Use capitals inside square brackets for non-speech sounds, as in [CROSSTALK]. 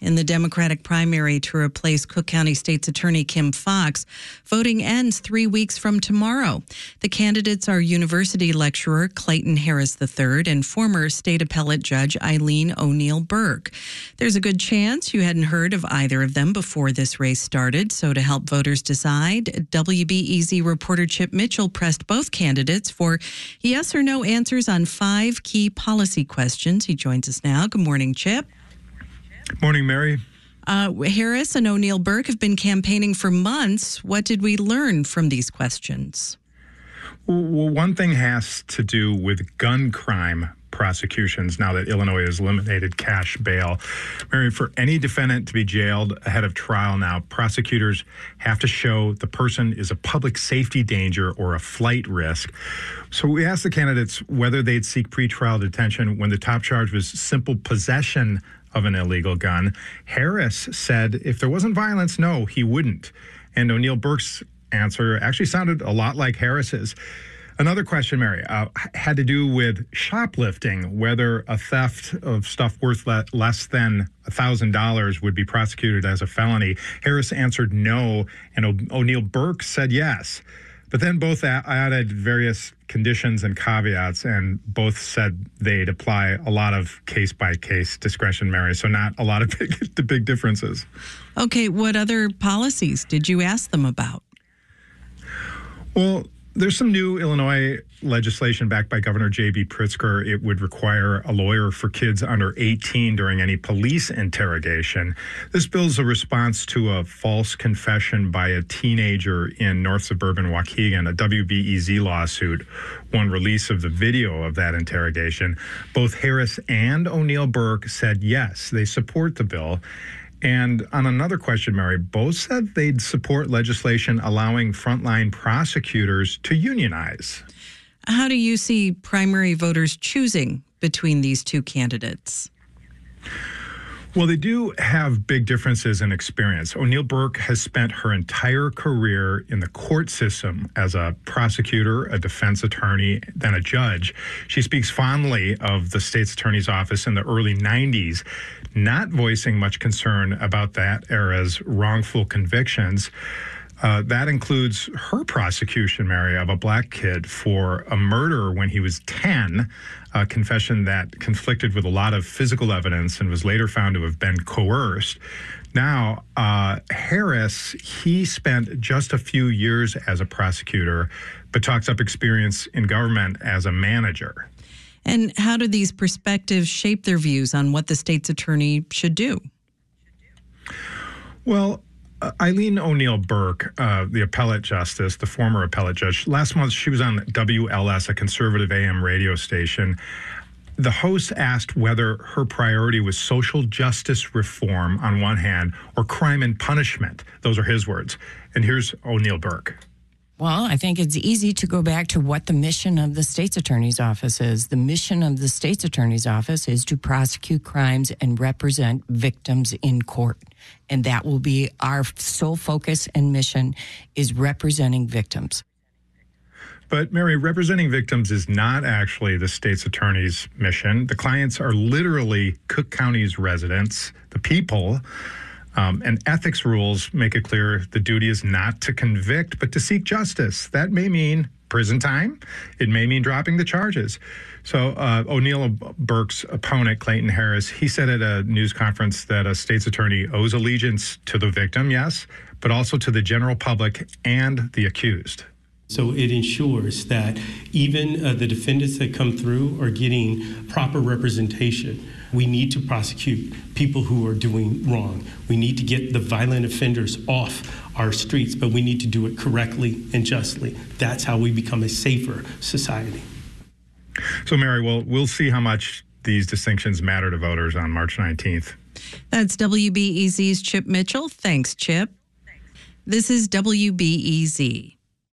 In the Democratic primary to replace Cook County State's Attorney Kim Foxx. voting ends three weeks from tomorrow. The candidates are university lecturer Clayton Harris III and former state appellate judge Eileen O'Neill Burke. There's a good chance you hadn't heard of either of them before this race started, so to help voters decide, WBEZ reporter Chip Mitchell pressed both candidates for yes or no answers on five key policy questions. He joins us now. Good morning, Chip. Morning, Mary. Uh, Harris and O'Neill Burke have been campaigning for months. What did we learn from these questions? Well, one thing has to do with gun crime prosecutions now that Illinois has eliminated cash bail. Mary, for any defendant to be jailed ahead of trial now, prosecutors have to show the person is a public safety danger or a flight risk. So we asked the candidates whether they'd seek pretrial detention when the top charge was simple possession of an illegal gun. Harris said if there wasn't violence, no, he wouldn't. And O'Neill Burke's answer actually sounded a lot like Harris's. Another question, Mary, uh, had to do with shoplifting, whether a theft of stuff worth le- less than $1,000 would be prosecuted as a felony. Harris answered no, and o- O'Neill Burke said yes. But then both added various conditions and caveats, and both said they'd apply a lot of case by case discretion, Mary. So not a lot of [LAUGHS] big, the big differences. Okay, what other policies did you ask them about? Well, there's some new Illinois legislation backed by Governor J.B. Pritzker. It would require a lawyer for kids under 18 during any police interrogation. This bill is a response to a false confession by a teenager in North Suburban Waukegan, a WBEZ lawsuit. Won release of the video of that interrogation. Both Harris and O'Neill Burke said yes, they support the bill. And on another question, Mary, both said they'd support legislation allowing frontline prosecutors to unionize. How do you see primary voters choosing between these two candidates? Well, they do have big differences in experience. O'Neill Burke has spent her entire career in the court system as a prosecutor, a defense attorney, then a judge. She speaks fondly of the state's attorney's office in the early 90s, not voicing much concern about that era's wrongful convictions. Uh, that includes her prosecution, Mary, of a black kid for a murder when he was 10, a confession that conflicted with a lot of physical evidence and was later found to have been coerced. Now, uh, Harris, he spent just a few years as a prosecutor, but talks up experience in government as a manager. And how do these perspectives shape their views on what the state's attorney should do? Well, uh, Eileen O'Neill Burke, uh, the appellate justice, the former appellate judge, last month she was on WLS, a conservative AM radio station. The host asked whether her priority was social justice reform on one hand or crime and punishment. Those are his words. And here's O'Neill Burke. Well, I think it's easy to go back to what the mission of the state's attorney's office is. The mission of the state's attorney's office is to prosecute crimes and represent victims in court. And that will be our sole focus and mission is representing victims. But Mary, representing victims is not actually the state's attorney's mission. The clients are literally Cook County's residents, the people. Um, and ethics rules make it clear the duty is not to convict, but to seek justice. That may mean prison time. It may mean dropping the charges. So uh, O'Neill Burke's opponent, Clayton Harris, he said at a news conference that a state's attorney owes allegiance to the victim, yes, but also to the general public and the accused. So it ensures that even uh, the defendants that come through are getting proper representation. We need to prosecute people who are doing wrong. We need to get the violent offenders off our streets, but we need to do it correctly and justly. That's how we become a safer society. So, Mary, well, we'll see how much these distinctions matter to voters on March 19th. That's WBEZ's Chip Mitchell. Thanks, Chip. This is WBEZ.